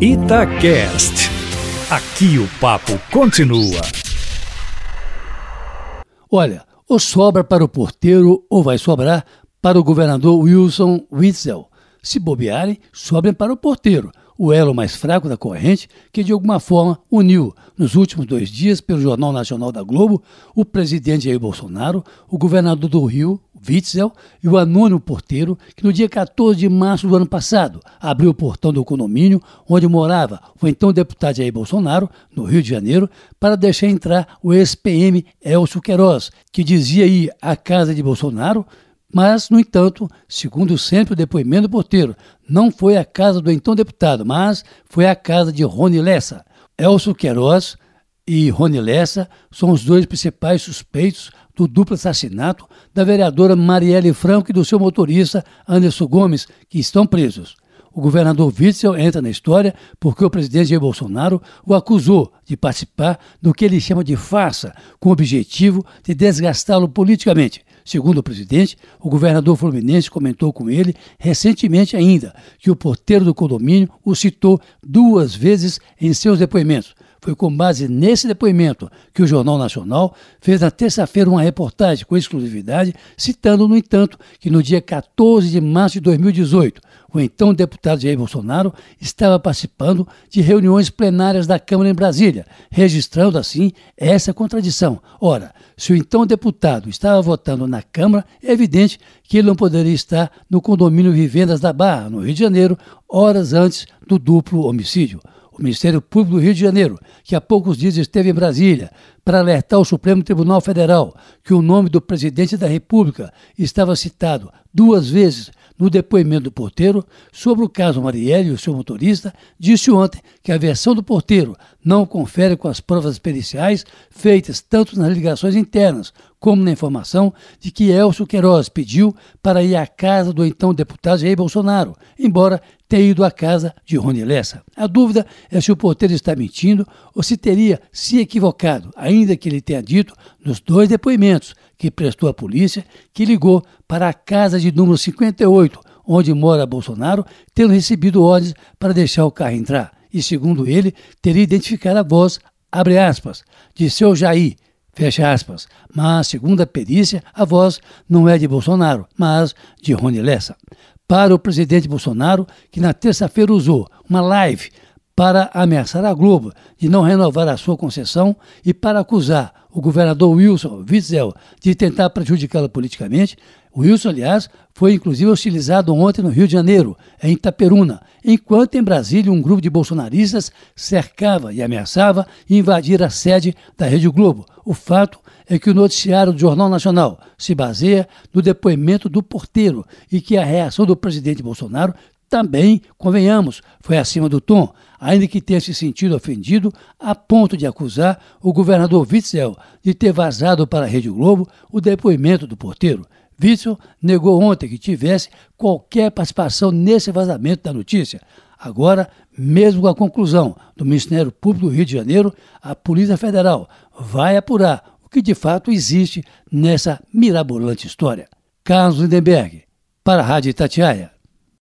Itacast. Aqui o papo continua. Olha, ou sobra para o porteiro ou vai sobrar para o governador Wilson Witzel. Se bobearem, sobrem para o porteiro, o elo mais fraco da corrente que de alguma forma uniu, nos últimos dois dias, pelo Jornal Nacional da Globo, o presidente Jair Bolsonaro, o governador do Rio, Witzel, e o anônimo porteiro, que no dia 14 de março do ano passado abriu o portão do condomínio onde morava o então deputado Jair Bolsonaro, no Rio de Janeiro, para deixar entrar o ex-PM Elcio Queiroz, que dizia ir à casa de Bolsonaro mas, no entanto, segundo sempre o depoimento do porteiro, não foi a casa do então deputado, mas foi a casa de Rony Lessa. Elcio Queiroz e Rony Lessa são os dois principais suspeitos do duplo assassinato da vereadora Marielle Franco e do seu motorista Anderson Gomes, que estão presos. O governador Witzel entra na história porque o presidente Jair Bolsonaro o acusou de participar do que ele chama de farsa, com o objetivo de desgastá-lo politicamente. Segundo o presidente, o governador fluminense comentou com ele recentemente ainda que o porteiro do condomínio o citou duas vezes em seus depoimentos. Foi com base nesse depoimento que o Jornal Nacional fez na terça-feira uma reportagem com exclusividade, citando, no entanto, que no dia 14 de março de 2018, o então deputado Jair Bolsonaro estava participando de reuniões plenárias da Câmara em Brasília, registrando assim essa contradição. Ora, se o então deputado estava votando na Câmara, é evidente que ele não poderia estar no condomínio Vivendas da Barra, no Rio de Janeiro, horas antes do duplo homicídio. O Ministério Público do Rio de Janeiro, que há poucos dias esteve em Brasília para alertar o Supremo Tribunal Federal que o nome do presidente da República estava citado duas vezes no depoimento do porteiro sobre o caso Marielle e o seu motorista, disse ontem que a versão do porteiro não confere com as provas periciais feitas tanto nas ligações internas como na informação de que Elcio Queiroz pediu para ir à casa do então deputado Jair Bolsonaro, embora tenha ido à casa de Rony Lessa. A dúvida é se o porteiro está mentindo ou se teria se equivocado, ainda que ele tenha dito nos dois depoimentos que prestou à polícia que ligou para a casa de número 58, onde mora Bolsonaro, tendo recebido ordens para deixar o carro entrar. E, segundo ele, teria identificado a voz, abre aspas, de seu Jair, fecha aspas. Mas, segundo a perícia, a voz não é de Bolsonaro, mas de Rony Lessa. Para o presidente Bolsonaro, que na terça-feira usou uma live para ameaçar a Globo de não renovar a sua concessão e para acusar o governador Wilson Witzel de tentar prejudicá-la politicamente. Wilson, aliás, foi inclusive hostilizado ontem no Rio de Janeiro, em Itaperuna, enquanto em Brasília um grupo de bolsonaristas cercava e ameaçava invadir a sede da Rede Globo. O fato é que o noticiário do Jornal Nacional se baseia no depoimento do porteiro e que a reação do presidente Bolsonaro também, convenhamos, foi acima do tom, ainda que tenha se sentido ofendido a ponto de acusar o governador Witzel de ter vazado para a Rede Globo o depoimento do porteiro. Witzel negou ontem que tivesse qualquer participação nesse vazamento da notícia. Agora, mesmo com a conclusão do Ministério Público do Rio de Janeiro, a Polícia Federal vai apurar o que de fato existe nessa mirabolante história. Carlos Lindenberg, para a Rádio Itatiaia.